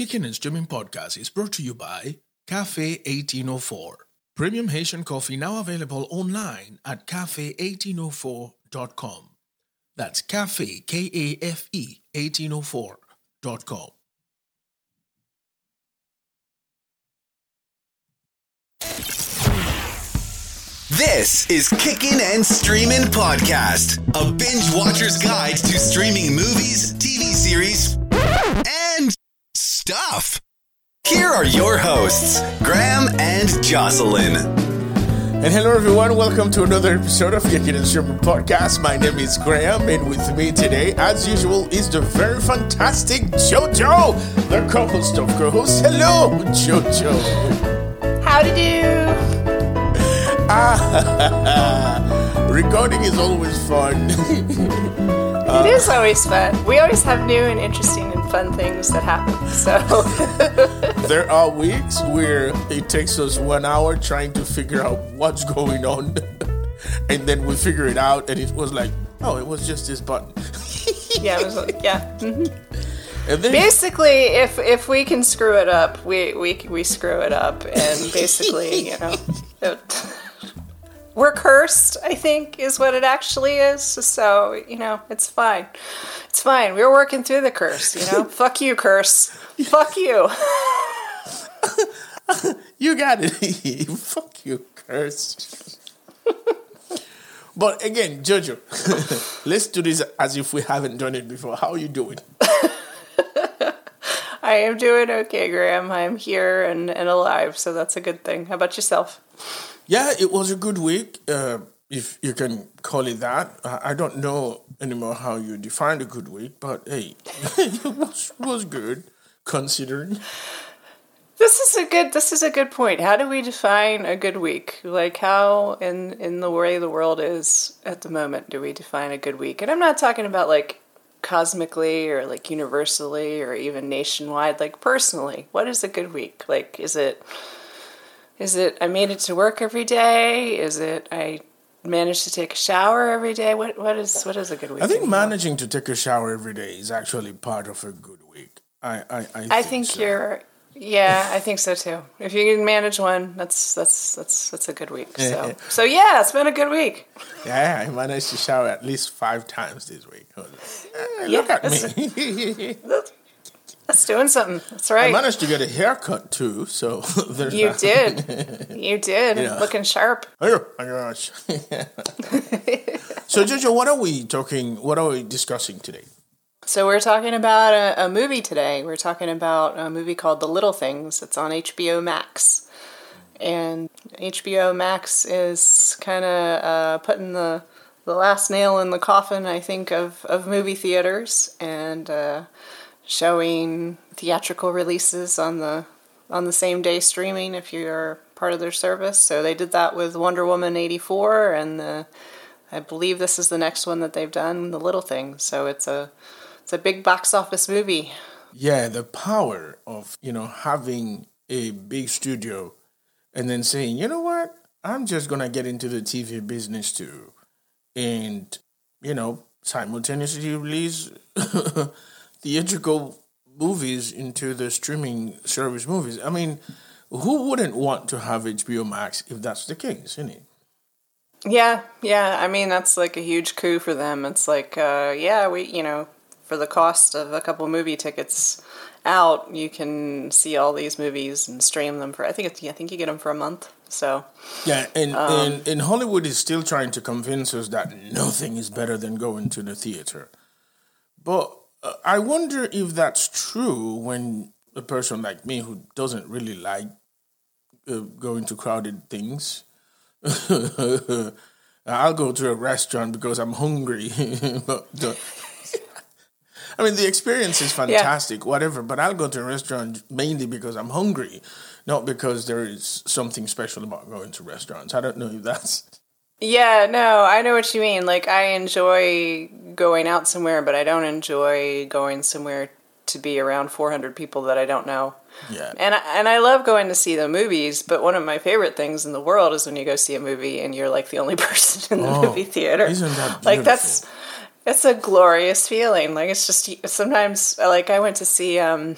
Kicking and Streaming Podcast is brought to you by Kafe 1804. Premium Haitian coffee now available online at kafe1804.com. That's cafe, K A F E, 1804.com. This is Kicking and Streaming Podcast, a binge watcher's guide to streaming movies, TV series, and stuff. Here are your hosts, Graham and Jocelyn. And hello, everyone. Welcome to another episode of Kicking and Streaming Podcast. My name is Graham, and with me today, as usual, is the very fantastic JoJo, the couple stuff co-host. Hello, JoJo. Howdy do. Ah recording is always fun. it is always fun. We always have new and interesting and fun things that happen. So there are weeks where it takes us one hour trying to figure out what's going on, and then we figure it out, and it was like, oh, it was just this button. yeah, it was like, yeah. mhm. And then Basically, if if we can screw it up, we we we screw it up, and basically, you know, it, we're cursed. I think is what it actually is. So you know, it's fine. It's fine. We're working through the curse. You know, fuck you, curse. Fuck you. You got it. Fuck you, curse. but again, Jojo, let's do this as if we haven't done it before. How are you doing? I am doing okay, Graham. I'm here and, and alive, so that's a good thing. How about yourself? Yeah, it was a good week, uh, if you can call it that. I don't know anymore how you define a good week, but hey, it was, was good considering. This is a good this is a good point. How do we define a good week? Like how in in the way the world is at the moment do we define a good week? And I'm not talking about like cosmically or like universally or even nationwide, like personally. What is a good week? Like is it is it I made it to work every day? Is it I managed to take a shower every day? What what is what is a good week? I think managing to take a shower every day is actually part of a good week. I I, I, I think so. you're. Yeah, I think so too. If you can manage one, that's that's that's that's a good week. So so yeah, it's been a good week. Yeah, I managed to shower at least five times this week. "Eh, look Yeah, at me. That's doing something. That's right. I managed to get a haircut too, so there's You that. did. You did. Yeah. Looking sharp. Oh my gosh. so Jojo, what are we talking what are we discussing today? So we're talking about a, a movie today. We're talking about a movie called The Little Things. It's on HBO Max. And HBO Max is kind of uh, putting the the last nail in the coffin, I think, of, of movie theaters and uh, showing theatrical releases on the on the same day streaming if you're part of their service. So they did that with Wonder Woman eighty four, and the, I believe this is the next one that they've done, The Little Things. So it's a it's a big box office movie. Yeah, the power of, you know, having a big studio and then saying, you know what, I'm just gonna get into the TV business too. And, you know, simultaneously release theatrical movies into the streaming service movies. I mean, who wouldn't want to have HBO Max if that's the case, isn't it? Yeah, yeah. I mean, that's like a huge coup for them. It's like, uh, yeah, we, you know, for the cost of a couple movie tickets out, you can see all these movies and stream them for. I think it's. I think you get them for a month. So Yeah, and, Um, and and Hollywood is still trying to convince us that nothing is better than going to the theater. But I wonder if that's true when a person like me who doesn't really like uh, going to crowded things. I'll go to a restaurant because I'm hungry. But I mean, the experience is fantastic, whatever, but I'll go to a restaurant mainly because I'm hungry, not because there is something special about going to restaurants. I don't know if that's. Yeah, no, I know what you mean. Like I enjoy going out somewhere, but I don't enjoy going somewhere to be around 400 people that I don't know. Yeah. And I, and I love going to see the movies, but one of my favorite things in the world is when you go see a movie and you're like the only person in the Oh, movie theater. isn't that like that's it's a glorious feeling. Like it's just sometimes like I went to see um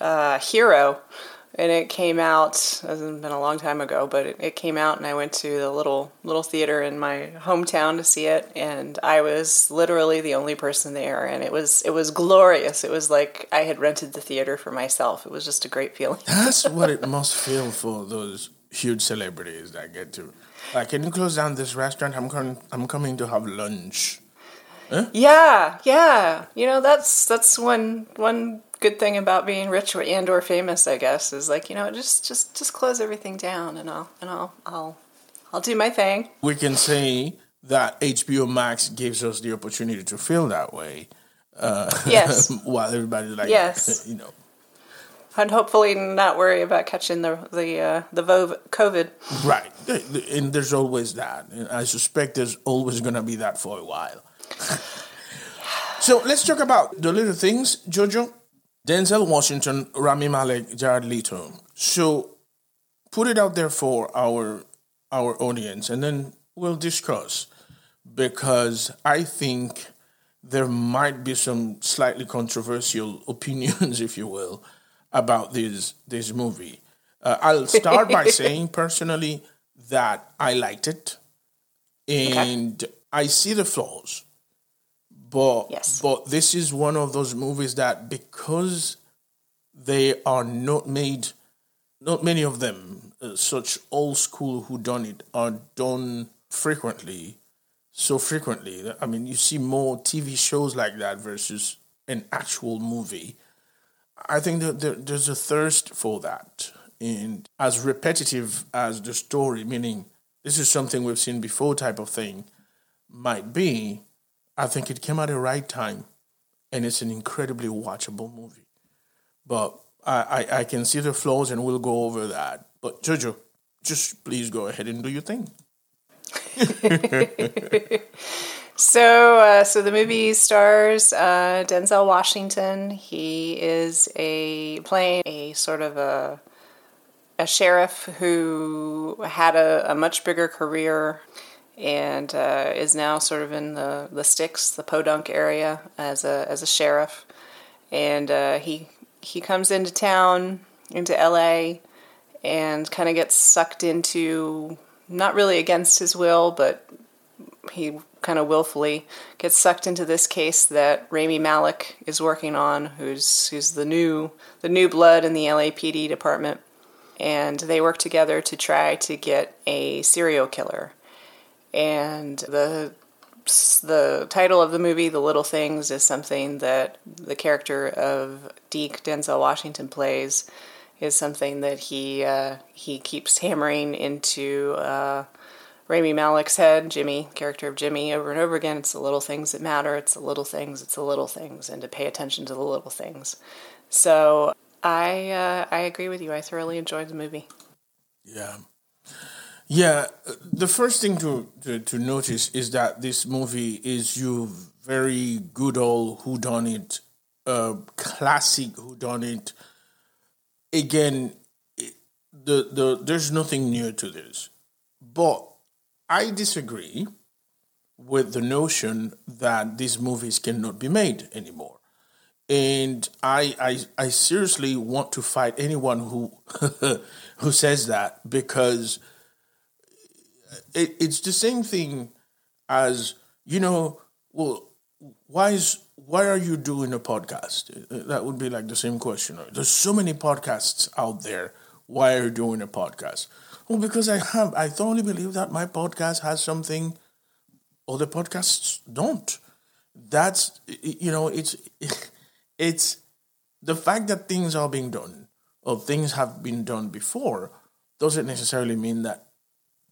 uh, Hero, and it came out. It hasn't been a long time ago, but it, it came out, and I went to the little little theater in my hometown to see it, and I was literally the only person there, and it was it was glorious. It was like I had rented the theater for myself. It was just a great feeling. That's what it must feel for those huge celebrities that get to. Like, can you close down this restaurant? I'm coming. I'm coming to have lunch. Yeah, yeah. You know, that's that's one one good thing about being rich or and or famous, I guess, is like you know just just just close everything down and I'll and I'll I'll I'll do my thing. We can say that HBO Max gives us the opportunity to feel that way. Uh, Yes. while everybody's like, Yes. you know, And hopefully not worry about catching the the uh, the COVID. right. And there's always that. And I suspect there's always going to be that for a while. so let's talk about the little things, Jojo. Denzel Washington, Rami Malek, Jared Leto. So put it out there for our our audience, and then we'll discuss because I think there might be some slightly controversial opinions, if you will, about this this movie. Uh, I'll start by saying personally that I liked it, and I see the flaws, but Yes. but this is one of those movies that because they are not made, not many of them, uh, such old school who done it are done frequently, so frequently. I mean, you see more TV shows like that versus an actual movie. I think that there, there's a thirst for that. And as repetitive as the story, meaning this is something we've seen before type of thing, might be, I think it came at the right time. And it's an incredibly watchable movie. But I, I, I can see the flaws and we'll go over that. But Jojo, just please go ahead and do your thing. So, uh, so the movie stars uh, Denzel Washington. He is a playing a sort of a a sheriff who had a, a much bigger career and uh, is now sort of in the the sticks, the Podunk area as a as a sheriff. And uh, he he comes into town into L.A. and kind of gets sucked into not really against his will, but he kind of willfully gets sucked into this case that Rami Malek is working on, who's who's the new the new blood in the LAPD department, and they work together to try to get a serial killer. And the the title of the movie, The Little Things, is something that the character of Deke Denzel Washington plays is something that he uh, he keeps hammering into uh, Rami Malek's head, Jimmy, character of Jimmy, over and over again. It's the little things that matter. It's the little things. It's the little things, and to pay attention to the little things. So I uh, I agree with you. I thoroughly enjoyed the movie. Yeah. Yeah, the first thing to, to, to notice is that this movie is you very good old whodunit, uh, classic whodunit. Again, it- the, the there's nothing new to this, but I disagree with the notion that these movies cannot be made anymore. And I, I, I seriously want to fight anyone who, who says that because it, it's the same thing as you know. Well, why is why are you doing a podcast? That would be like the same question. There's so many podcasts out there. Why are you doing a podcast? Well, because I have. I thoroughly believe that my podcast has something other podcasts don't. That's you know, it's it's the fact that things are being done or things have been done before doesn't necessarily mean that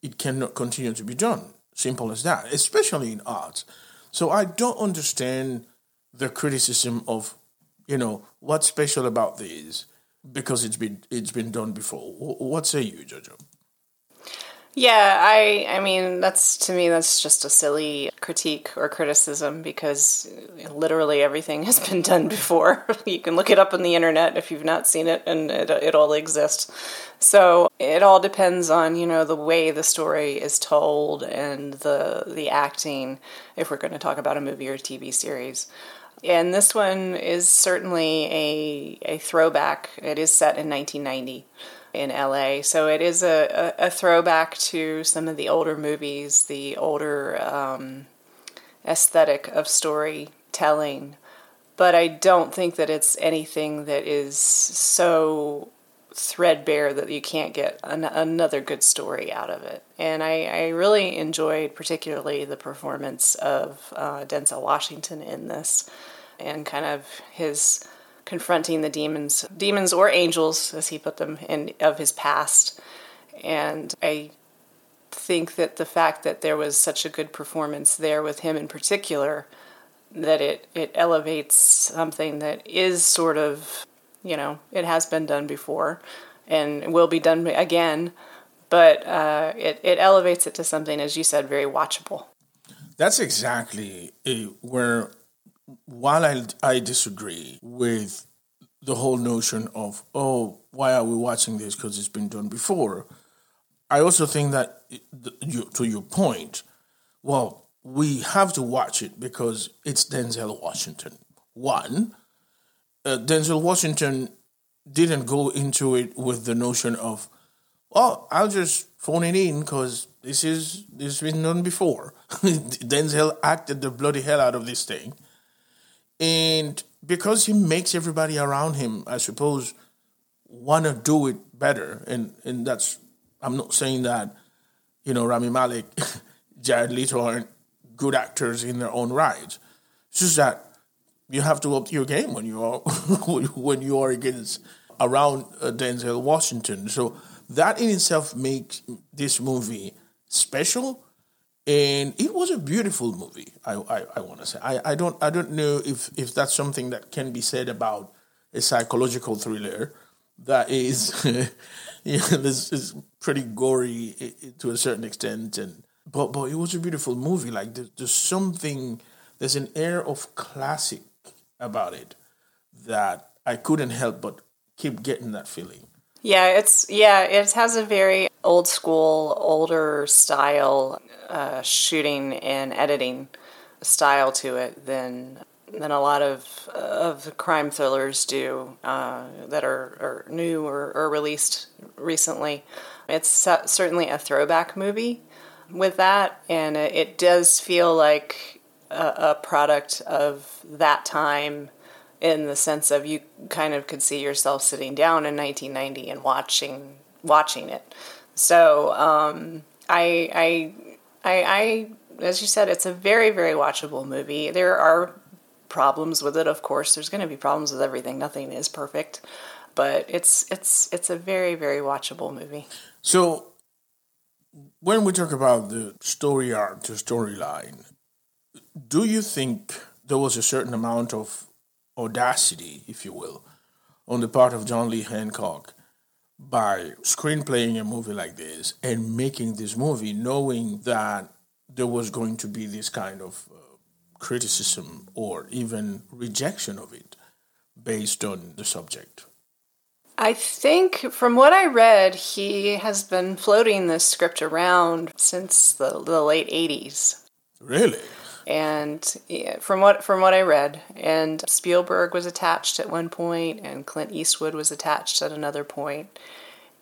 it cannot continue to be done. Simple as that, especially in art. So I don't understand the criticism of, you know, what's special about these because it's been it's been done before. What say you, Jojo? Yeah, I I mean that's to me that's just a silly critique or criticism because literally everything has been done before. you can look it up on the internet if you've not seen it and it it all exists. So it all depends on, you know, the way the story is told and the the acting if we're going to talk about a movie or TV series. And this one is certainly a, a throwback. It is set in 1990 in LA. So it is a, a, a throwback to some of the older movies, the older um, aesthetic of storytelling. But I don't think that it's anything that is so threadbare that you can't get an- another good story out of it. And I, I really enjoyed particularly the performance of uh, Denzel Washington in this and kind of his confronting the demons, demons or angels, as he put them, in of his past. And I think that the fact that there was such a good performance there with him in particular, that it it elevates something that is sort of, you know, it has been done before, and will be done again, but uh, it it elevates it to something, as you said, very watchable. That's exactly where while I, I disagree with the whole notion of, oh, why are we watching this? Because it's been done before. I also think that, to your point, well, we have to watch it because it's Denzel Washington. One, uh, Denzel Washington didn't go into it with the notion of, well, I'll just phone it in because this is this has been done before. Denzel acted the bloody hell out of this thing and because he makes everybody around him, I suppose, want to do it better. And and that's I'm not saying that, you know, Rami Malek, Jared Leto aren't good actors in their own right. It's just that you have to up your game when you are when you are against around uh, Denzel Washington. So that in itself makes this movie special and it was a beautiful movie. I I, I want to say I, I don't I don't know if if that's something that can be said about a psychological thriller that is know, this is pretty gory eh, eh, to a certain extent and but but it was a beautiful movie like there's, there's something there's an air of classic about it that I couldn't help but keep getting that feeling yeah, it's yeah, it has a very old school, older style uh, shooting and editing style to it than than a lot of of crime thrillers do uh, that are, are new or, or, released recently. It's certainly a throwback movie with that, and it, does feel like a, a product of that time in the sense of you kind of could see yourself sitting down in 1990 and watching watching it. So um, I, I, I, as you said, it's a very very watchable movie. There are problems with it, of course. There's going to be problems with everything. Nothing is perfect, but it's it's it's a very very watchable movie. So when we talk about the story arc, the storyline, do you think there was a certain amount of audacity, if you will, on the part of John Lee Hancock by screenplaying a movie like this and making this movie knowing that there was going to be this kind of uh, criticism or even rejection of it based on the subject. I think from what I read, he has been floating this script around since the, the late 80s. Really? And yeah, from what from what I read, and Spielberg was attached at one point, and Clint Eastwood was attached at another point,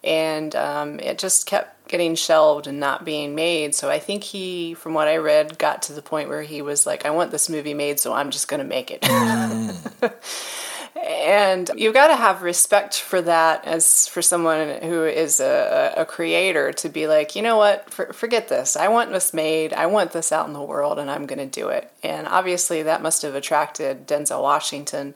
and um, it just kept getting shelved and not being made. So I think he, from what I read, got to the point where he was like, "I want this movie made, so I'm just going to make it." Mm. and you've got to have respect for that as for someone who is a, a creator to be like you know what? For, forget this. I want this made. I want this out in the world and i'm going to do it. And obviously that must have attracted denzel washington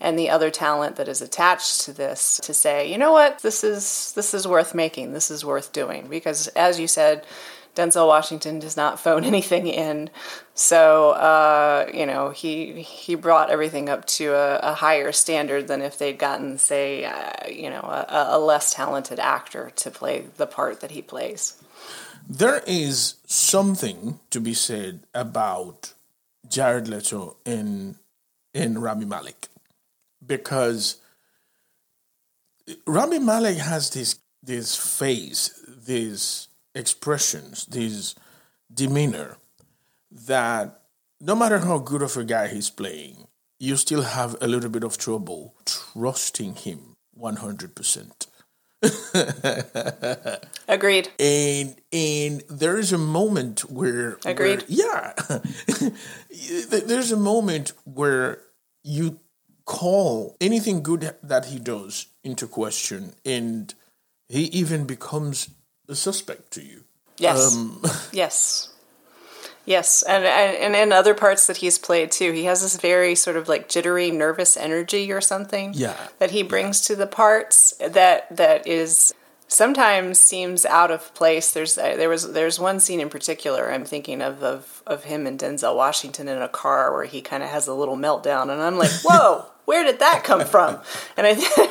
and the other talent that is attached to this to say you know what? This is this is worth making. This is worth doing. Because as you said Denzel Washington does not phone anything in, so uh, you know he he brought everything up to a, a higher standard than if they'd gotten, say, uh, you know, a, a less talented actor to play the part that he plays. There is something to be said about Jared Leto in in Rami Malek because Rami Malek has this this face, this expressions, this demeanor that no matter how good of a guy he's playing, you still have a little bit of trouble trusting him 100%. Agreed. And and there is a moment where Agreed. where- yeah. There's a moment where you call anything good that he does into question and he even becomes a suspect to you. Yes. Um, Yes. Yes, and, and and in other parts that he's played too, he has this very sort of like jittery, nervous energy or something. Yeah, That he brings to the parts that that is sometimes seems out of place. There's uh, there was there's one scene in particular I'm thinking of of of him and Denzel Washington in a car where he kind of has a little meltdown, and I'm like, whoa, where did that come from? And I.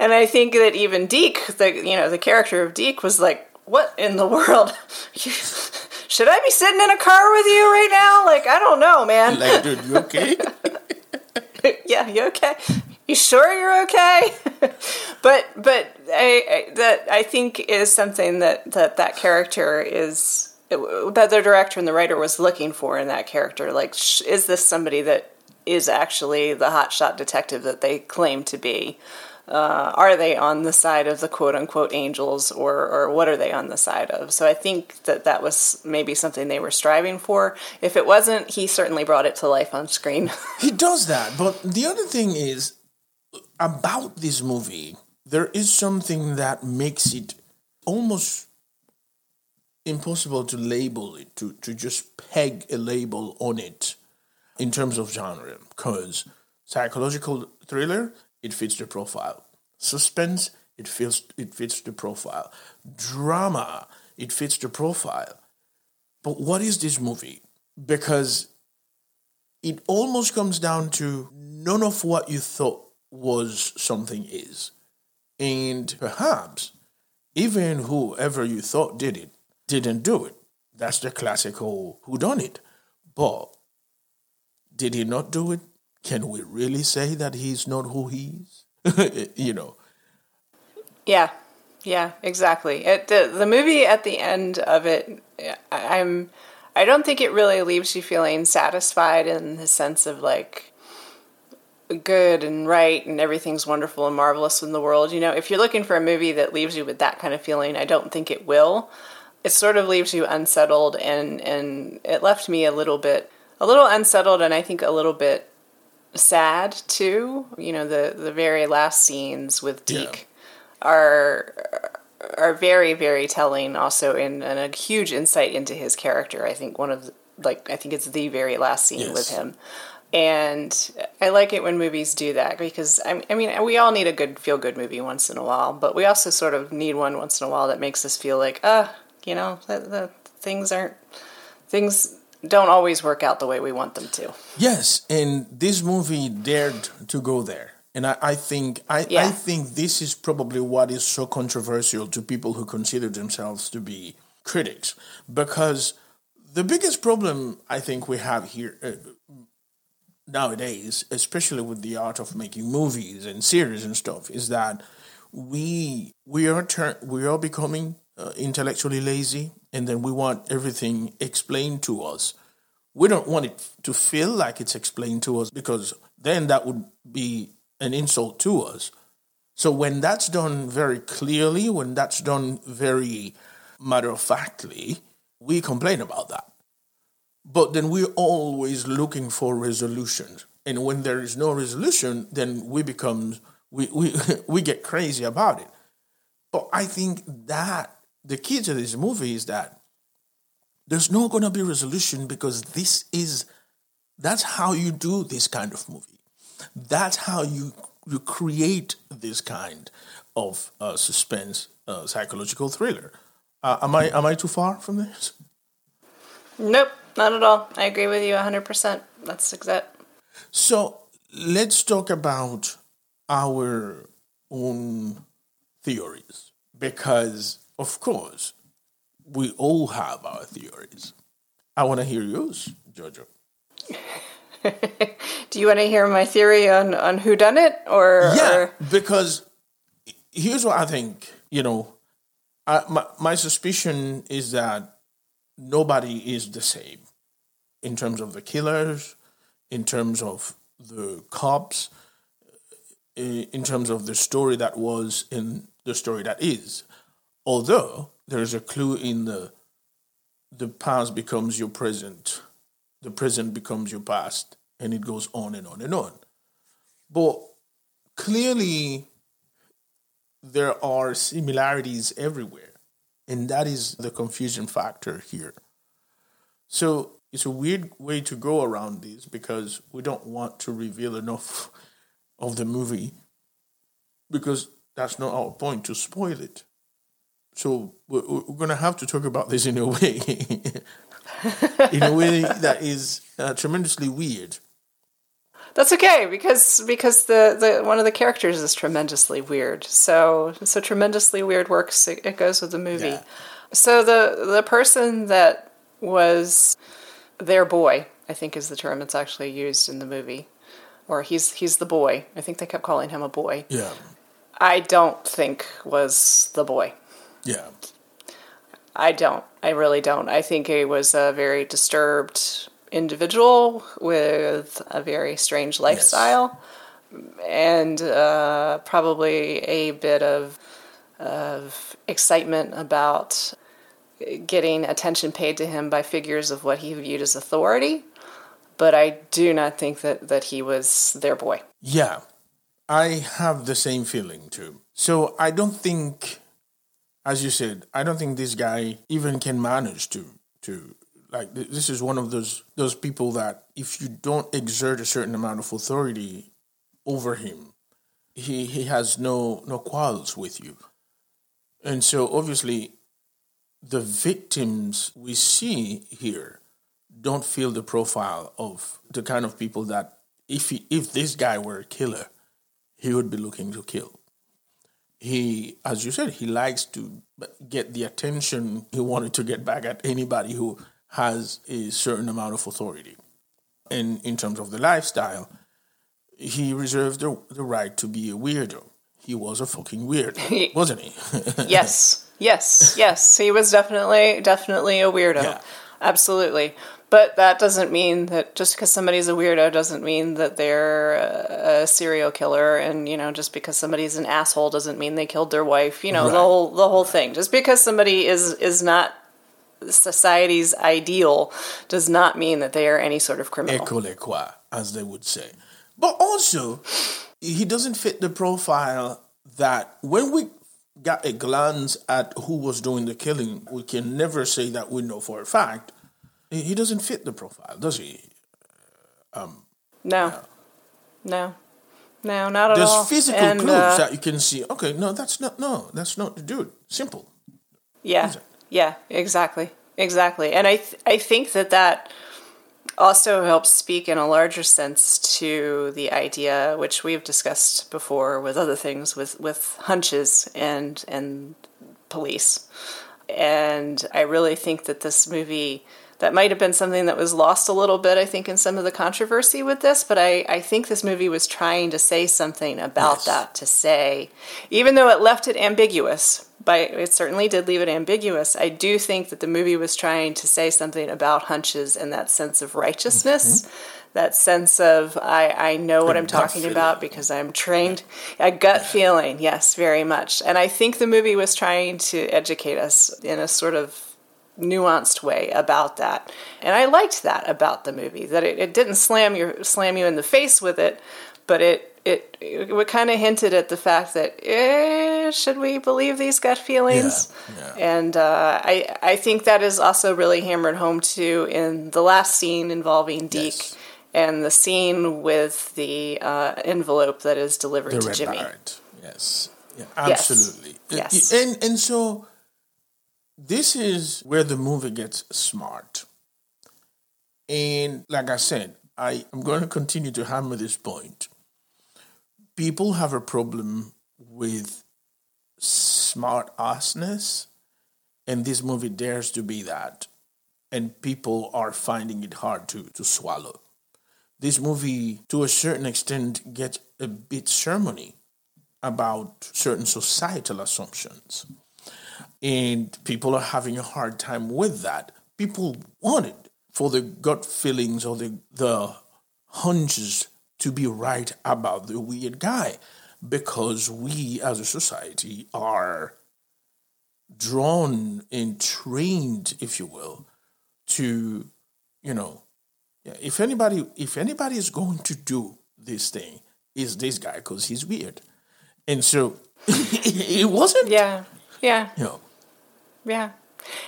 And I think that even Deke, the you know the character of Deke, was like, "What in the world? Should I be sitting in a car with you right now? Like, I don't know, man. like, dude, you okay? yeah, you okay? You sure you're okay? but but I, I that I think is something that that that character is that the director and the writer was looking for in that character. Like, sh- is this somebody that is actually the hotshot detective that they claim to be? Uh, are they on the side of the quote unquote angels or, or what are they on the side of? So I think that that was maybe something they were striving for. If it wasn't, he certainly brought it to life on screen. He does that, but the other thing is about this movie, there is something that makes it almost impossible to label it, to, to just peg a label on it in terms of genre. Because psychological thriller, it fits the profile. Suspense, it fits it fits the profile. Drama, it fits the profile. But what is this movie? Because it almost comes down to none of what you thought was something is. And perhaps even whoever you thought did it didn't do it. That's the classical who done it. But did he not do it? Can we really say that he's not who he is? you know. Yeah, yeah, exactly. It, the the movie at the end of it, I- I'm, I don't think it really leaves you feeling satisfied in the sense of like good and right and everything's wonderful and marvelous in the world. You know, if you're looking for a movie that leaves you with that kind of feeling, I don't think it will. It sort of leaves you unsettled, and and it left me a little bit, a little unsettled, and I think a little bit sad too. You know, the the very last scenes with Yeah. Deke are are very very telling also in and a huge insight into his character i think one of the, like i think it's the very last scene Yes. with him and i like it when movies do that because I, I mean we all need a good feel good movie once in a while but we also sort of need one once in a while that makes us feel like ah you know the, the things aren't things don't always work out the way we want them to Yes, and this movie dared to go there. And I, I think I, I think this is probably what is so controversial to people who consider themselves to be critics. Because the biggest problem I think we have here uh, nowadays, especially with the art of making movies and series and stuff, is that we we are turn we are becoming uh, intellectually lazy, and then we want everything explained to us. We don't want it to feel like it's explained to us because then that would be an insult to us. So when that's done very clearly, when that's done very matter of factly, we complain about that. But then we're always looking for resolutions. And when there is no resolution, then we become we, we, we get crazy about it. But I think that the key to this movie is that there's not gonna be resolution because this is that's how you do this kind of movie. That's how you you create this kind of uh, suspense uh, psychological thriller. Uh, am I am I too far from this? nope not at all i agree with you 100% that's exact So let's talk about our own theories because, of course, we all have our theories. I want to hear yours, Jojo. Do you want to hear my theory on on who done it or Yeah, or- because here's what I think. You know, I, my my suspicion is that nobody is the same in terms of the killers, in terms of the cops, eh, in terms of the story that was in the story that is. Although there is a clue in the the past becomes your present, the present becomes your past, and it goes on and on and on. But clearly, there are similarities everywhere, and that is the confusion factor here. So it's a weird way to go around this because we don't want to reveal enough of the movie because that's not our point to spoil it. So we're, we're going to have to talk about this in a way, in a way that is uh, tremendously weird. That's okay because because the, the one of the characters is tremendously weird. So so tremendously weird works. It, it goes with the movie. Yeah. So the the person that was their boy, I think is the term that's actually used in the movie, or he's he's the boy. I think they kept calling him a boy. Yeah. I don't think was the boy. Yeah. I don't. I really don't. I think he was a very disturbed individual with a very strange lifestyle yes. and uh, probably a bit of of excitement about getting attention paid to him by figures of what he viewed as authority. But I do not think that, that he was their boy. Yeah, I have the same feeling too. So I don't think, as you said, I don't think this guy even can manage to to like this is one of those those people that if you don't exert a certain amount of authority over him, he he has no no quarrels with you. And so obviously the victims we see here don't feel the profile of the kind of people that if he, if this guy were a killer, he would be looking to kill. He, as you said, he likes to get the attention he wanted to get back at anybody who has a certain amount of authority. And in terms of the lifestyle, he reserved the, the right to be a weirdo. He was a fucking weirdo, wasn't he? yes, yes, yes. He was definitely, definitely a weirdo. Yeah. Absolutely. But that doesn't mean that just because somebody's a weirdo doesn't mean that they're a, a, serial killer, and you know, just because somebody's an asshole doesn't mean they killed their wife. You know, right. the whole the whole thing. Just because somebody is is not society's ideal does not mean that they are any sort of criminal. École quoi, as they would say. But also, he doesn't fit the profile that when we got a glance at who was doing the killing, we can never say that we know for a fact. He doesn't fit the profile, does he? Um, no. no. No. not at There's all. There's physical and, clues uh, that you can see. Okay, no, that's not. No, that's not the dude. Simple. Yeah. Yeah, exactly. Exactly. And I th- I think that that also helps speak in a larger sense to the idea which we've discussed before with other things with with hunches and and police. And I really think that this movie that might have been something that was lost a little bit, I think, in some of the controversy with this. But I, I think this movie was trying to say something about yes. that, to say, even though it left it ambiguous, but it certainly did leave it ambiguous. I do think that the movie was trying to say something about hunches and that sense of righteousness. Mm-hmm that sense of I, I know what I'm talking feeling. about because I'm trained. A gut feeling, yes, very much. And I think the movie was trying to educate us in a sort of nuanced way about that. And I liked that about the movie that it, it didn't slam your slam you in the face with it, but it it, it kind of hinted at the fact that eh, should we believe these gut feelings? Yeah, yeah. And uh, I I think that is also really hammered home too in the last scene involving Deke. Yes. And the scene with the uh, envelope that is delivered the to Jimmy. Yes, yeah, absolutely. Yes. And and so this is where the movie gets smart. And like I said, I am going to continue to hammer this point. People have a problem with smart assness, and this movie dares to be that. And people are finding it hard to, to swallow. This movie, to a certain extent, gets a bit sermony about certain societal assumptions and people are having a hard time with that. People want it for the gut feelings or the the hunches to be right about the weird guy because we as a society are drawn and trained, if you will, to, you know, if anybody if anybody is going to do this thing, is this guy because he's weird, and so it wasn't. Yeah, yeah, You know, yeah.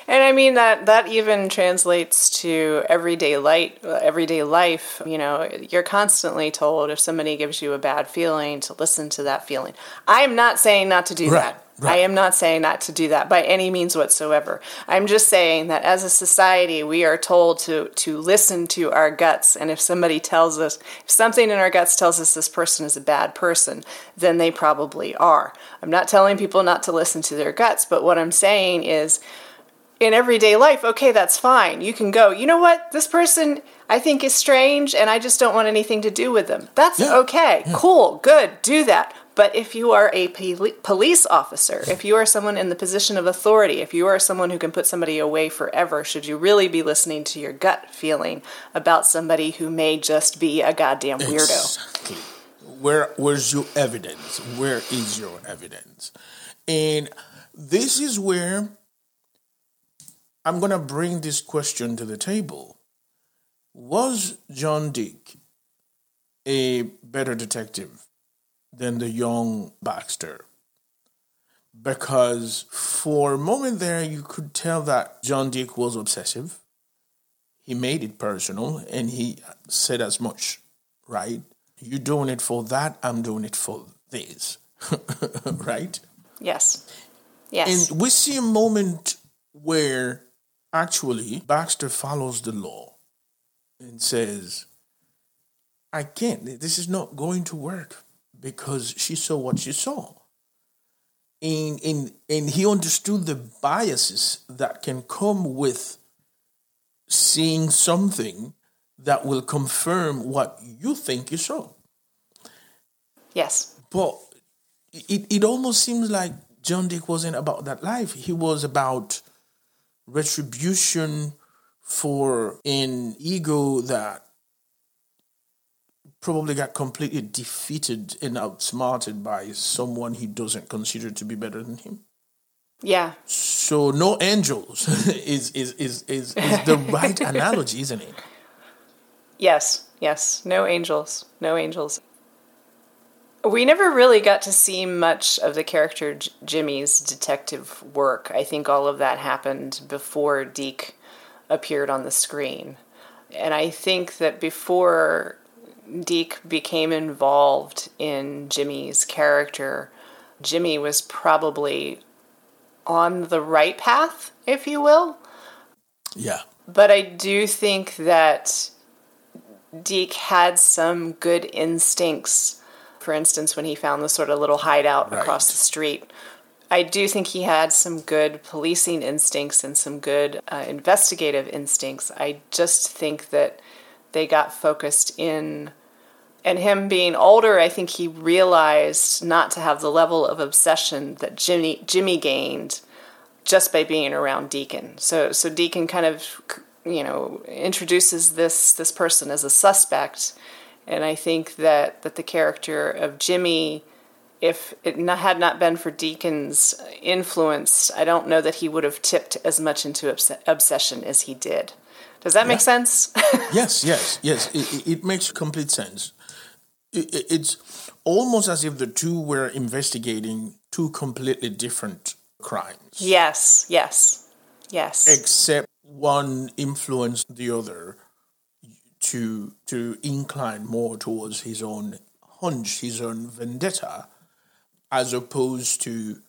And I mean that that even translates to everyday light, everyday life. You know, you're constantly told if somebody gives you a bad feeling to listen to that feeling. I am not saying not to do Right, that. Right. I am not saying not to do that by any means whatsoever. I'm just saying that as a society, we are told to to listen to our guts, and if somebody tells us, if something in our guts tells us this person is a bad person, then they probably are. I'm not telling people not to listen to their guts, but what I'm saying is in everyday life, okay, that's fine. You can go, you know what? This person I think is strange and I just don't want anything to do with them. That's Yeah, okay. Cool. Good. Do that. But if you are a police officer, if you are someone in the position of authority, if you are someone who can put somebody away forever, should you really be listening to your gut feeling about somebody who may just be a goddamn weirdo? Exactly. Where where's your evidence? Where is your evidence? And this is where I'm gonna bring this question to the table. Was John Dick a better detective than the young Baxter? Because for a moment there you could tell that John Dick was obsessive. He made it personal and he said as much, right? You're doing it for that, I'm doing it for this. right? Yes. Yes. And we see a moment where actually Baxter follows the law and says, I can't, this is not going to work because she saw what she saw. And, and, and he understood the biases that can come with seeing something that will confirm what you think you saw. yes. But it, it almost seems like John Dick wasn't about that life. He was about retribution for an ego that probably got completely defeated and outsmarted by someone he doesn't consider to be better than him. Yeah. So no angels is is, is, is, is the right analogy, isn't it? Yes, yes. No angels. No angels. We never really got to see much of the character J- Jimmy's detective work. I think all of that happened before Deke appeared on the screen. And I think that before Deke became involved in Jimmy's character, Jimmy was probably on the right path, if you will. Yeah. But I do think that Deke had some good instincts. For instance, when he found the sort of little hideout Right. across the street, I do think he had some good policing instincts and some good uh, investigative instincts. I just think that they got focused in. And him being older, I think he realized not to have the level of obsession that Jimmy Jimmy gained just by being around Deacon. So so Deacon kind of you know introduces this this person as a suspect, and I think that that the character of Jimmy, if it not, had not been for Deacon's influence, I don't know that he would have tipped as much into obs- obsession as he did. Does that make sense? Yes, yes, yes. It, it makes complete sense. It, it- it's almost as if the two were investigating two completely different crimes, yes, yes, yes. except one influenced the other to to incline more towards his own hunch, his own vendetta, as opposed to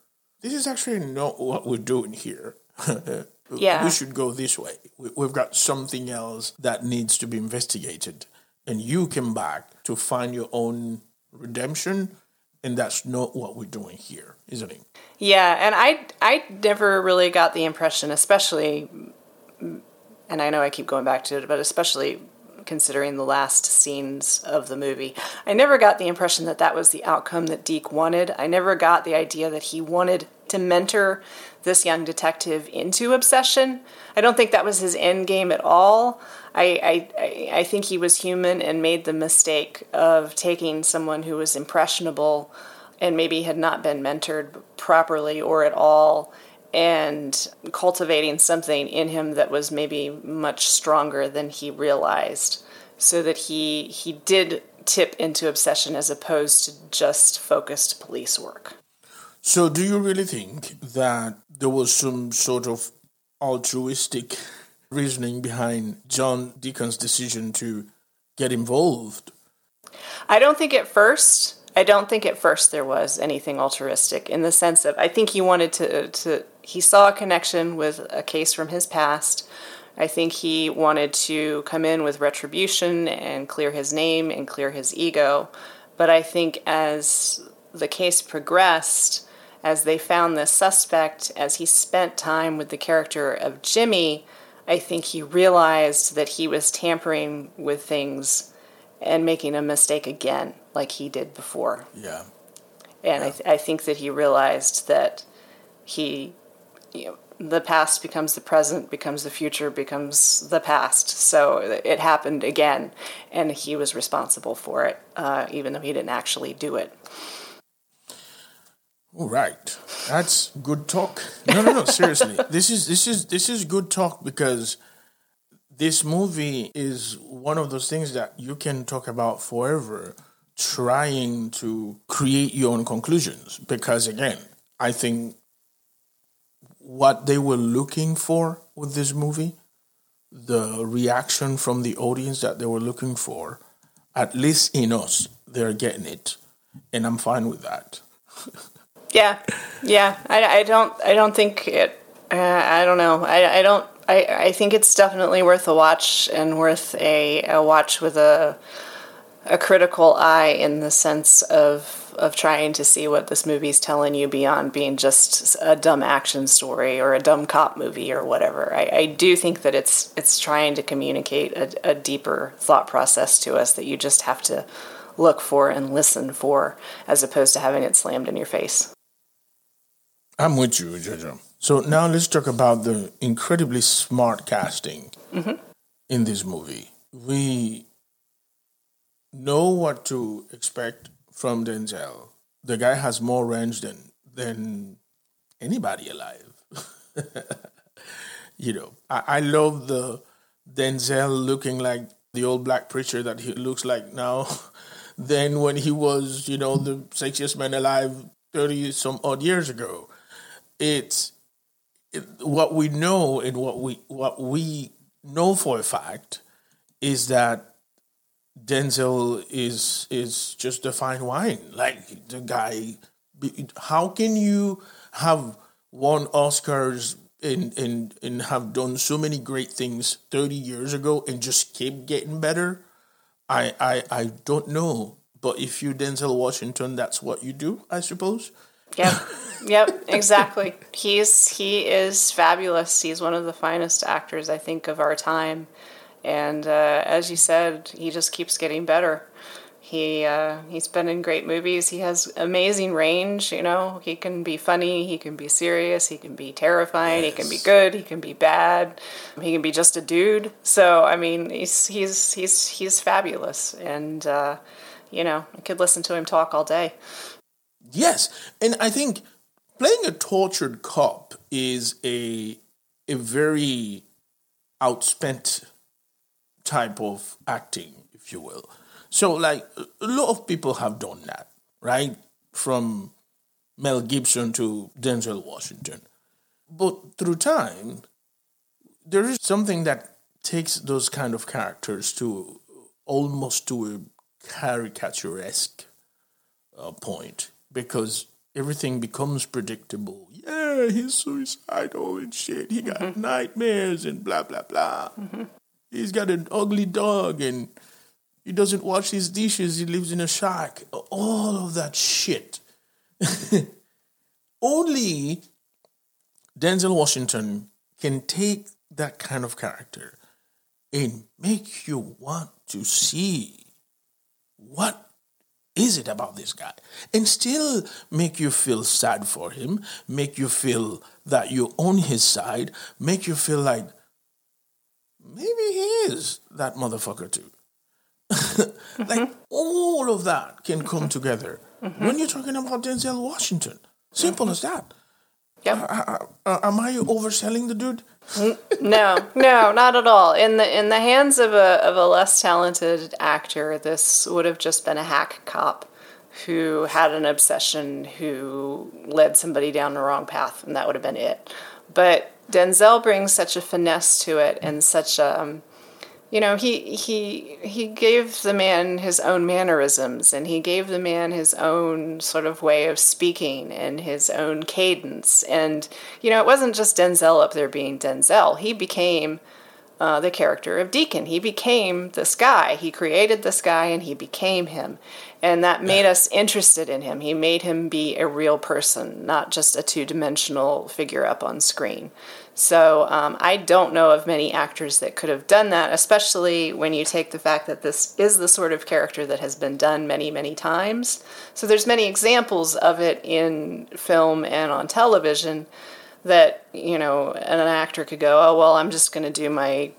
this is actually not what we're doing here. Yeah. we should go this way. We- We've got something else that needs to be investigated, and you come back to find your own redemption, and that's not what we're doing here, isn't it? Yeah, and I I never really got the impression, especially, and I know I keep going back to it, but especially considering the last scenes of the movie, I never got the impression that that was the outcome that Deke wanted. I never got the idea that he wanted to mentor this young detective into obsession. I don't think that was his end game at all. I, I, I think he was human and made the mistake of taking someone who was impressionable and maybe had not been mentored properly or at all and cultivating something in him that was maybe much stronger than he realized so that he he did tip into obsession as opposed to just focused police work. So do you really think that there was some sort of altruistic reasoning behind John Deacon's decision to get involved? I don't think at first I don't think at first there was anything altruistic in the sense of I think he wanted to to he saw a connection with a case from his past. I think he wanted to come in with retribution and clear his name and clear his ego. But I think as the case progressed, as they found the suspect, as he spent time with the character of Jimmy, I think he realized that he was tampering with things and making a mistake again, like he did before. Yeah. And yeah. I, th- I think that he realized that he, you know, the past becomes the present, becomes the future, becomes the past. So it happened again, and he was responsible for it, uh, even though he didn't actually do it. All right, that's good talk. No, no, no. seriously, this is this is this is good talk because this movie is one of those things that you can talk about forever trying to create your own conclusions because again i think what they were looking for with this movie the reaction from the audience that they were looking for at least in us they're getting it. And i'm fine with that. Yeah yeah. I, I don't i don't think it uh, i don't know. I, I don't I, I think it's definitely worth a watch and worth a, a watch with a a critical eye in the sense of of trying to see what this movie's telling you beyond being just a dumb action story or a dumb cop movie or whatever. I, I do think that it's it's trying to communicate a, a deeper thought process to us that you just have to look for and listen for as opposed to having it slammed in your face. I'm with you, Jojo. So now let's talk about the incredibly smart casting mm-hmm. in this movie. We know what to expect from Denzel. The guy has more range than than anybody alive. you know, I, I love the Denzel looking like the old black preacher that he looks like now than when he was, you know, the sexiest man alive 30 some odd years ago. It's what we know and what we what we know for a fact is that Denzel is is just a fine wine. Like the guy, how can you have won Oscars and and and have done so many great things thirty years ago and just keep getting better? I I I don't know. But if you Denzel Washington, that's what you do, I suppose. Yep. yep, exactly. He's he is fabulous. He's one of the finest actors I think of our time. And uh, as you said, he just keeps getting better. He uh, he's been in great movies. He has amazing range. You know, he can be funny. He can be serious. He can be terrifying. Yes. He can be good. He can be bad. He can be just a dude. So I mean, he's he's he's he's fabulous. And uh, you know, I could listen to him talk all day. Yes, and I think playing a tortured cop is a a very outspent type of acting, if you will. So, like a lot of people have done that, right? From Mel Gibson to Denzel Washington. But through time, there is something that takes those kind of characters to almost to a caricaturesque uh, point because everything becomes predictable. Yeah, he's suicidal and shit. He got mm-hmm. nightmares and blah blah blah. Mm-hmm. He's got an ugly dog and he doesn't wash his dishes. He lives in a shack. All of that shit. Only Denzel Washington can take that kind of character and make you want to see what is it about this guy? And still make you feel sad for him, make you feel that you're on his side, make you feel like maybe he is that motherfucker too. like mm-hmm. all of that can come together mm-hmm. when you're talking about Denzel Washington. Simple as that. Yep. Uh, uh, uh, am I overselling the dude? no, no, not at all. In the in the hands of a of a less talented actor, this would have just been a hack cop who had an obsession, who led somebody down the wrong path, and that would have been it. But Denzel brings such a finesse to it and such a um, you know he he he gave the man his own mannerisms and he gave the man his own sort of way of speaking and his own cadence. And you know it wasn't just denzel up there being denzel. He became uh, the character of deacon. He became this guy he created this guy and he became him. And that made us interested in him. He made him be a real person not just a two-dimensional figure up on screen so um, I don't know of many actors that could have done that, especially when you take the fact that this is the sort of character that has been done many, many times. So there's many examples of it in film and on television that you know an actor could go, oh well, I'm just going to do my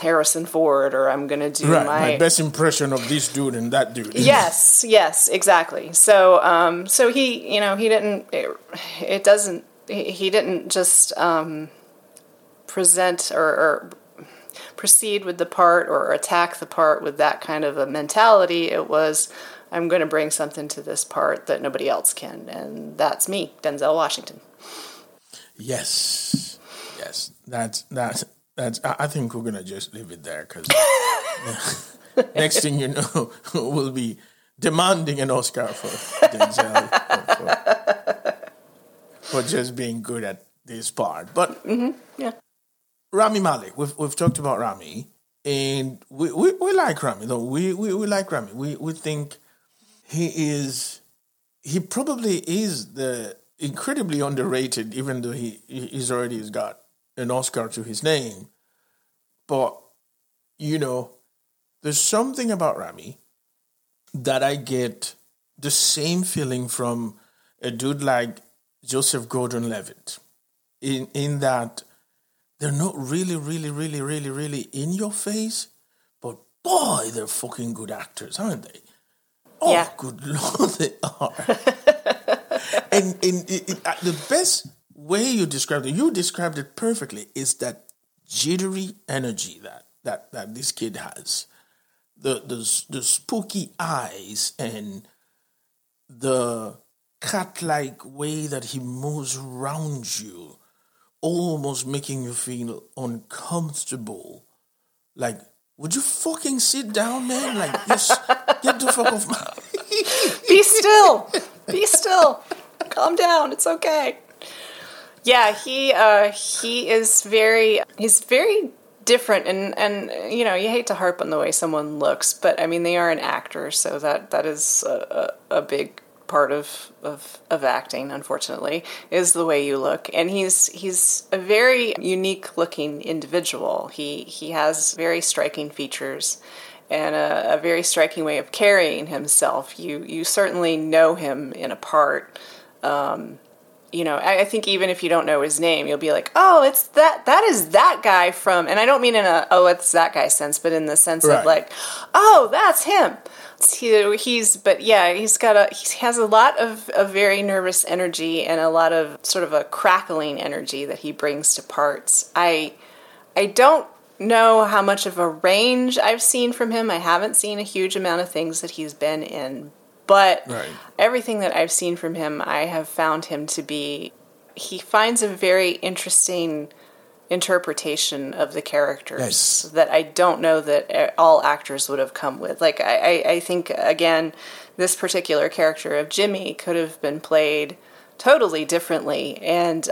Harrison Ford, or I'm going to do right, my... my best impression of this dude and that dude. yes, yes, exactly. So, um, so he, you know, he didn't. It, it doesn't. He didn't just. Um, present or, or proceed with the part or attack the part with that kind of a mentality. It was, I'm going to bring something to this part that nobody else can, and that's me, Denzel Washington. Yes, yes, that's that's that's. I think we're gonna just leave it there because next thing you know, we'll be demanding an Oscar for Denzel for, for, for just being good at this part. But mm-hmm. yeah. Rami Malek. We've we've talked about Rami, and we, we, we like Rami though. We, we we like Rami. We we think he is he probably is the incredibly underrated, even though he he's already has got an Oscar to his name. But you know, there's something about Rami that I get the same feeling from a dude like Joseph Gordon-Levitt. In in that they're not really, really, really, really, really in your face, but boy, they're fucking good actors, aren't they? Oh, yeah. good lord, they are. and and it, it, uh, the best way you described it, you described it perfectly, is that jittery energy that that that this kid has, the the the spooky eyes and the cat-like way that he moves around you almost making you feel uncomfortable. Like, would you fucking sit down, man? Like, just get the fuck off my. Be still. Be still. Calm down. It's okay. Yeah, he uh, he is very he's very different and and you know you hate to harp on the way someone looks but i mean they are an actor so that that is a, a, a big part of, of of acting unfortunately is the way you look and he's he's a very unique looking individual he he has very striking features and a, a very striking way of carrying himself you you certainly know him in a part um, you know, I, I, think even if you don't know his name, you'll be like, oh, it's that, that is that guy from, and I don't mean in a, oh, it's that guy sense, but in the sense right. of like, oh, that's him. He, he's, but yeah, he's got a, he has a lot of, of very nervous energy and a lot of sort of a crackling energy that he brings to parts. I, I don't know how much of a range I've seen from him. I haven't seen a huge amount of things that he's been in, but right. everything that I've seen from him, I have found him to be. He finds a very interesting interpretation of the characters yes. that I don't know that all actors would have come with. Like I, I, I think again, this particular character of Jimmy could have been played totally differently and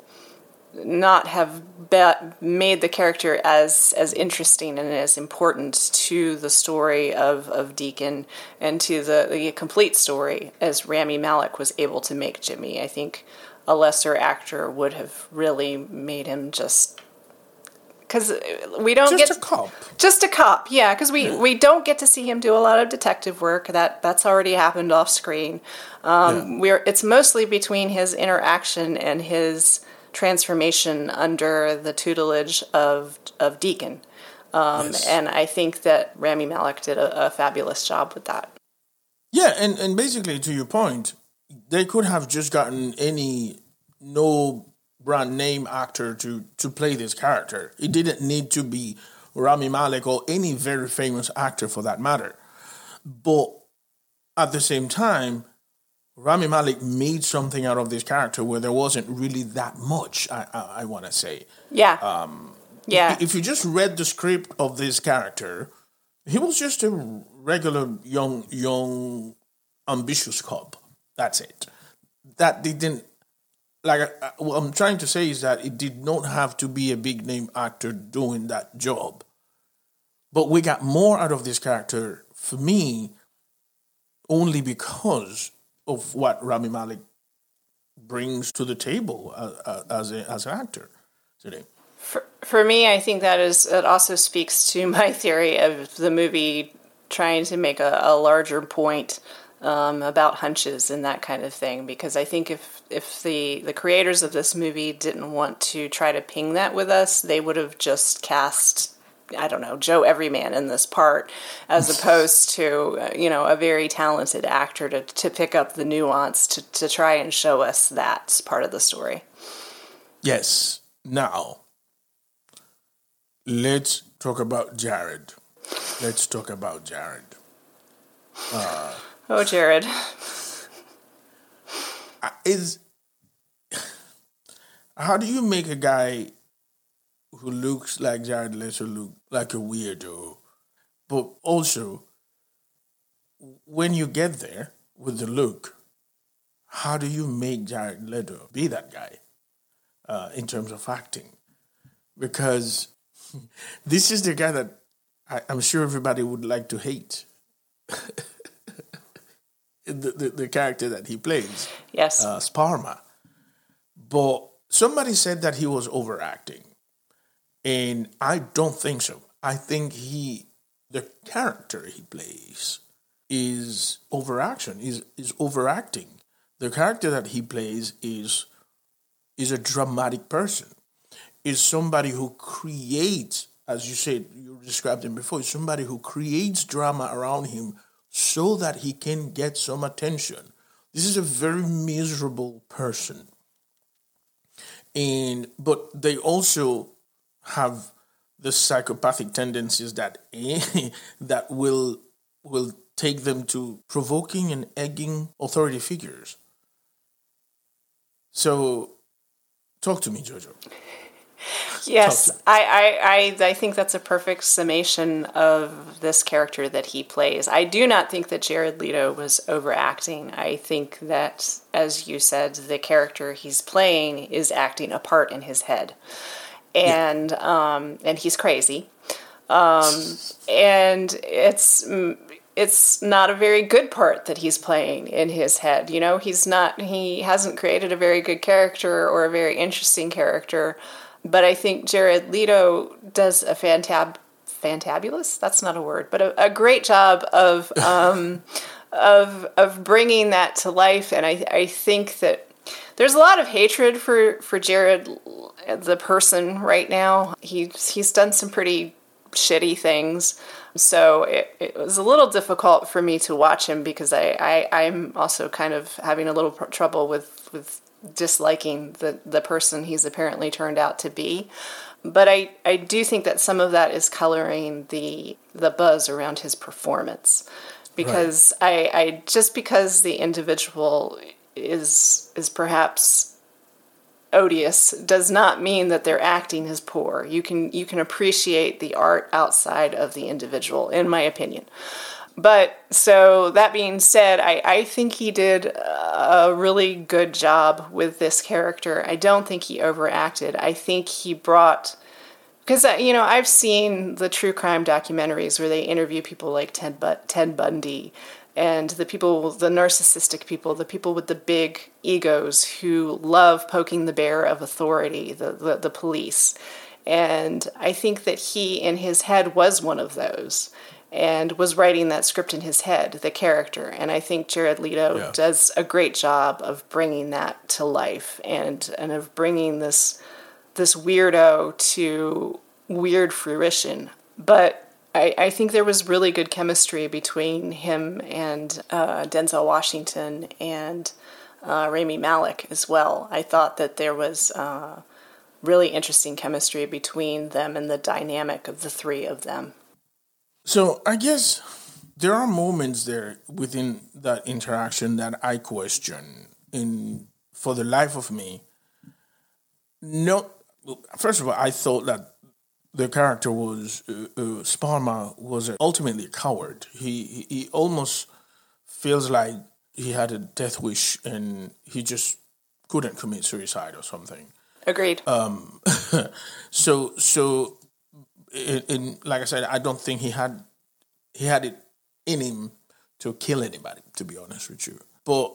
not have be- made the character as as interesting and as important to the story of, of Deacon and to the, the complete story as Rami Malek was able to make Jimmy. I think a lesser actor would have really made him just because we don't Just get a cop. just a cop, yeah, because we, we don't get to see him do a lot of detective work. That that's already happened off screen. Um, Yeah. We're it's mostly between his interaction and his transformation under the tutelage of of Deacon, um, Yes. and I think that Rami Malek did a, a fabulous job with that. Yeah, and, and basically to your point, they could have just gotten any no brand name actor to to play this character. It didn't need to be Rami Malek or any very famous actor for that matter. But at the same time, Rami Malek made something out of this character where there wasn't really that much. I I, I want to say. Yeah. Um, yeah. If you just read the script of this character, he was just a regular young, young, ambitious cop. That's it. That didn't like. uh, What I'm trying to say is that it did not have to be a big name actor doing that job, but we got more out of this character for me only because of what Rami Malek brings to the table uh, uh, as a, as an actor today. For, for me, I think that is it also speaks to my theory of the movie trying to make a, a larger point um, about hunches and that kind of thing. Because I think if if the the creators of this movie didn't want to try to ping that with us, they would have just cast. I don't know Joe Everyman in this part, as opposed to uh, you know a very talented actor to to pick up the nuance to to try and show us that part of the story. Yes. Now, let's talk about Jared. Let's talk about Jared. Oh, Jared. Is how do you make a guy who looks like Jared Leto look like a weirdo, but also when you get there with the look, how do you make Jared Leto be that guy uh, in terms of acting? Because this is the guy that I, I'm sure everybody would like to hate. the, the, the character that he plays Yes. uh, Sparma. But somebody said that he was overacting. And I don't think so. I think he, the character he plays, is overaction, is, is overacting. The character that he plays is, is a dramatic person, is somebody who creates, as you said, you described him before, is somebody who creates drama around him so that he can get some attention. This is a very miserable person. And but they also have the psychopathic tendencies that eh, that will will take them to provoking and egging authority figures. So talk to me, Jojo. Yes, I, I, I, I think that's a perfect summation of this character that he plays. I do not think that Jared Leto was overacting. I think that, as you said, the character he's playing is acting a part in his head, and um, and he's crazy, um, and it's it's not a very good part that he's playing in his head. You know, he's not he hasn't created a very good character or a very interesting character. But I think Jared Leto does a fantab fantabulous. That's not a word, but a, a great job of um, of of bringing that to life. And I I think that there's a lot of hatred for for Jared the person right now. He's he's done some pretty shitty things. So it, it was a little difficult for me to watch him because I, I I'm also kind of having a little pr- trouble with with disliking the the person he's apparently turned out to be. But I, I do think that some of that is coloring the the buzz around his performance. Because I, I just because the individual is is perhaps odious does not mean that their acting is poor. You can you can appreciate the art outside of the individual, in my opinion. But so that being said, I, I think he did a really good job with this character. I don't think he overacted. I think he brought because uh, you know I've seen the true crime documentaries where they interview people like Ted, Ted Bundy and the people, the narcissistic people, the people with the big egos who love poking the bear of authority, the the, the police. And I think that he, in his head, was one of those and was writing that script in his head, the character. And I think Jared Leto Yeah. does a great job of bringing that to life and, and of bringing this this weirdo to weird fruition. But I, I think there was really good chemistry between him and uh, Denzel Washington and uh, Rami Malek as well. I thought that there was uh, really interesting chemistry between them and the dynamic of the three of them. So I guess there are moments there within that interaction that I question. In for the life of me, no. First of all, I thought that the character was uh, uh, Sparma was ultimately a coward. He, he he almost feels like he had a death wish and he just couldn't commit suicide or something. Agreed. Um, So so, like I said, I don't think he had he had it in him to kill anybody. To be honest with you, but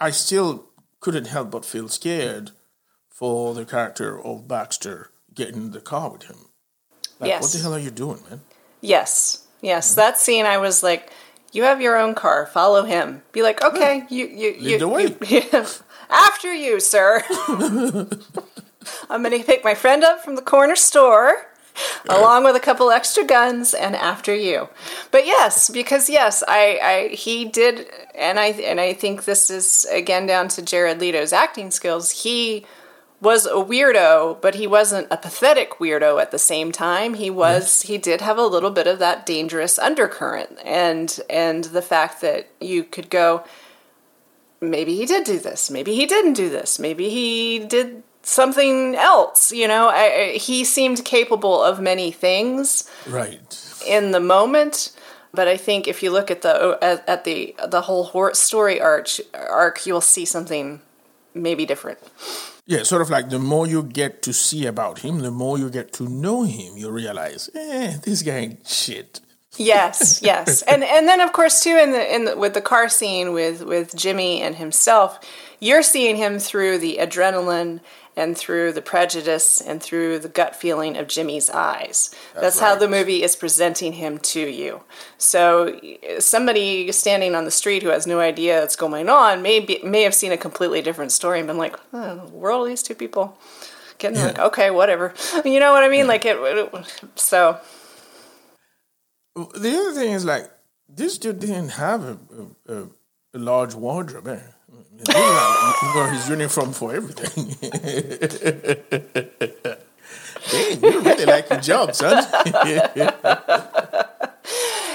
I still couldn't help but feel scared for the character of Baxter getting in the car with him. Like, what the hell are you doing, man? Yes, yes. That scene, I was like, "You have your own car. Follow him." Be like, "Okay, you, you, you, the way. you- after you, sir." I'm gonna pick my friend up from the corner store, along with a couple extra guns, and after you. But yes, because yes, I, I he did, and I and I think this is again down to Jared Leto's acting skills. He was a weirdo, but he wasn't a pathetic weirdo at the same time. He was he did have a little bit of that dangerous undercurrent and and the fact that you could go maybe he did do this, maybe he didn't do this, maybe he did something else, you know. I, I, he seemed capable of many things Right. in the moment. But I think if you look at the at, at the the whole story arch arc, you'll see something maybe different. Yeah, sort of like the more you get to see about him, the more you get to know him, you realize, eh, this guy ain't shit. Yes, yes, and and then of course too in the in the, with the car scene with with Jimmy and himself, you're seeing him through the adrenaline and through the prejudice and through the gut feeling of Jimmy's eyes. That's, how the movie is presenting him to you. So somebody standing on the street who has no idea what's going on may be, may have seen a completely different story and been like, oh, the world of these two people. Getting like, okay, whatever. You know what I mean? Like it, it so The other thing is like this dude didn't have a, a, a, a large wardrobe. Eh? He didn't have- wore his uniform for everything. Dang, you really like your job, son.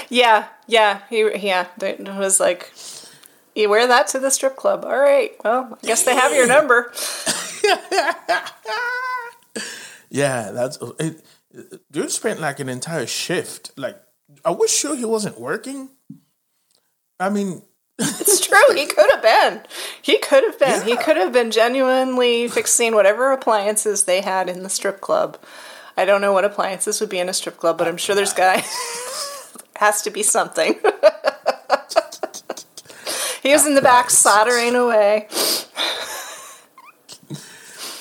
Yeah, yeah, he, yeah. It was like, you wear that to the strip club. All right, well, I guess they have your number. yeah, that's it. Dude spent like an entire shift. Like, I was sure he wasn't working. I mean, It's true. He could have been. He could have been. He could have been genuinely fixing whatever appliances they had in the strip club. I don't know what appliances would be in a strip club, but I'm sure there's guy has to be something. he was in the back soldering away.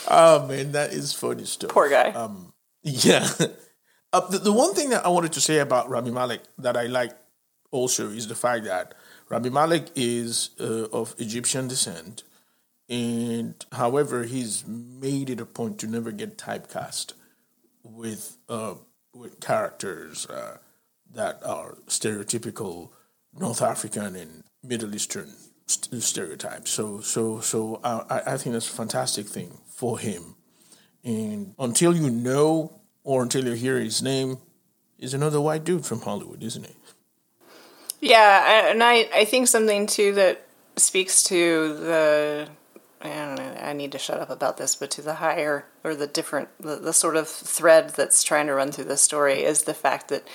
oh man, that is funny stuff. Poor guy. Um, Yeah. Uh, the, the one thing that I wanted to say about Rami Malek that I like also is the fact that Rami Malek is uh, of Egyptian descent, and however, he's made it a point to never get typecast with uh, with characters uh, that are stereotypical North African and Middle Eastern st- stereotypes. So, so, so uh, I, I think that's a fantastic thing for him. And until you know or until you hear his name, is another white dude from Hollywood, isn't he? Yeah, and I, I think something too that speaks to the I don't know, I need to shut up about this, but to the higher or the different the, the sort of thread that's trying to run through the story is the fact that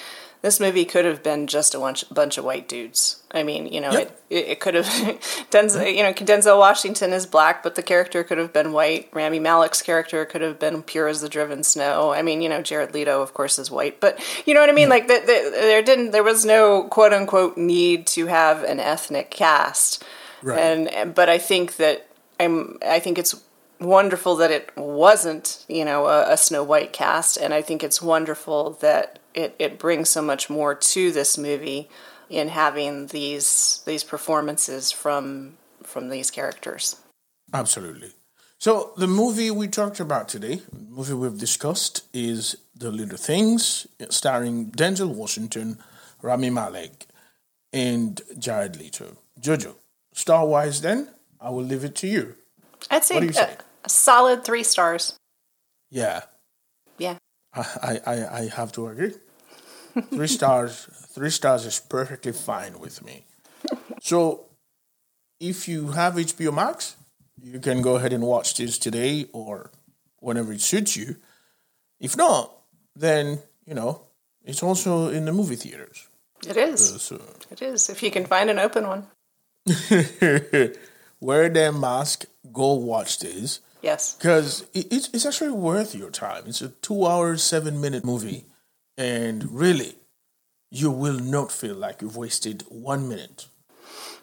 this movie could have been just a bunch, bunch of white dudes. I mean, you know, Yeah. it, it, could have Denzel, you know, Denzel Washington is black, but the character could have been white. Rami Malek's character could have been pure as the driven snow. I mean, you know, Jared Leto, of course, is white, but you know what I mean. Hmm. Like, the, the, there didn't, there was no quote unquote need to have an ethnic cast, Right. and but I think that I'm, I think it's wonderful that it wasn't, you know, a, a, Snow White cast, and I think it's wonderful that it, it brings so much more to this movie in having these these performances from from these characters. Absolutely. So the movie we talked about today, the movie we've discussed, is The Little Things, starring Denzel Washington, Rami Malek, and Jared Leto. Jojo, star wise, then I will leave it to you. I'd say, a, say? a solid three stars. Yeah. I, I, I have to agree. three stars. Three stars is perfectly fine with me. So, if you have HBO Max, you can go ahead and watch this today or whenever it suits you. If not, then you know it's also in the movie theaters. It is. Uh, so. It is. If you can find an open one. Wear their mask. Go watch this. Yes. Because it's it's actually worth your time. It's a two hour, seven minute movie, and really, you will not feel like you've wasted one minute.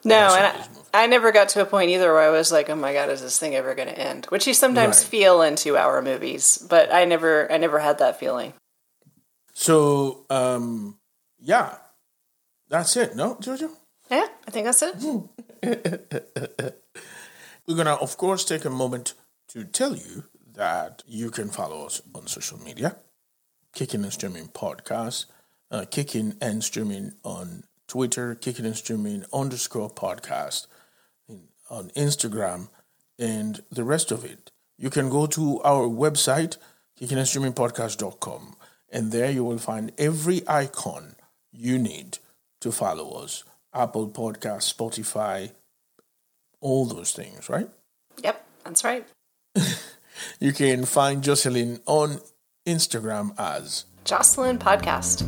No, and I, I, never got to a point either where I was like, "Oh my god, is this thing ever going to end?" Which you sometimes right. feel in two-hour movies, but I never, I never had that feeling. So, um, yeah, that's it. No, Jojo. Yeah, I think that's it. We're gonna, of course, take a moment to tell you that you can follow us on social media, Kicking and Streaming Podcast, uh, Kicking and Streaming on Twitter, Kicking and Streaming underscore podcast, on Instagram, and the rest of it. You can go to our website, kickingandstreamingpodcast.com, and there you will find every icon you need to follow us. Apple Podcast, Spotify, all those things, right? Yep, that's right. you can find Jocelyn on Instagram as Jocelyn Podcast.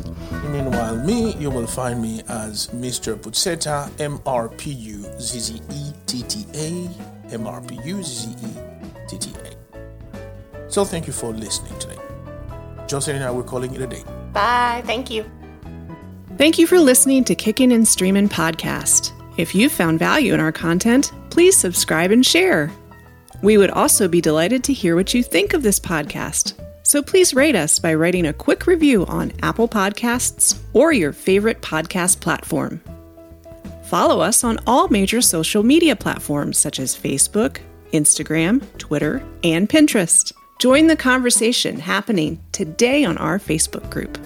Meanwhile, me, you will find me as Mr. Puzzetta, M R P U Z Z E T T A, M R P U Z Z E T T A. So thank you for listening today. Jocelyn and I were calling it a day. Bye. Thank you. Thank you for listening to Kicking and Streaming Podcast. If you found value in our content, please subscribe and share. We would also be delighted to hear what you think of this podcast. So please rate us by writing a quick review on Apple Podcasts or your favorite podcast platform. Follow us on all major social media platforms such as Facebook, Instagram, Twitter, and Pinterest. Join the conversation happening today on our Facebook group.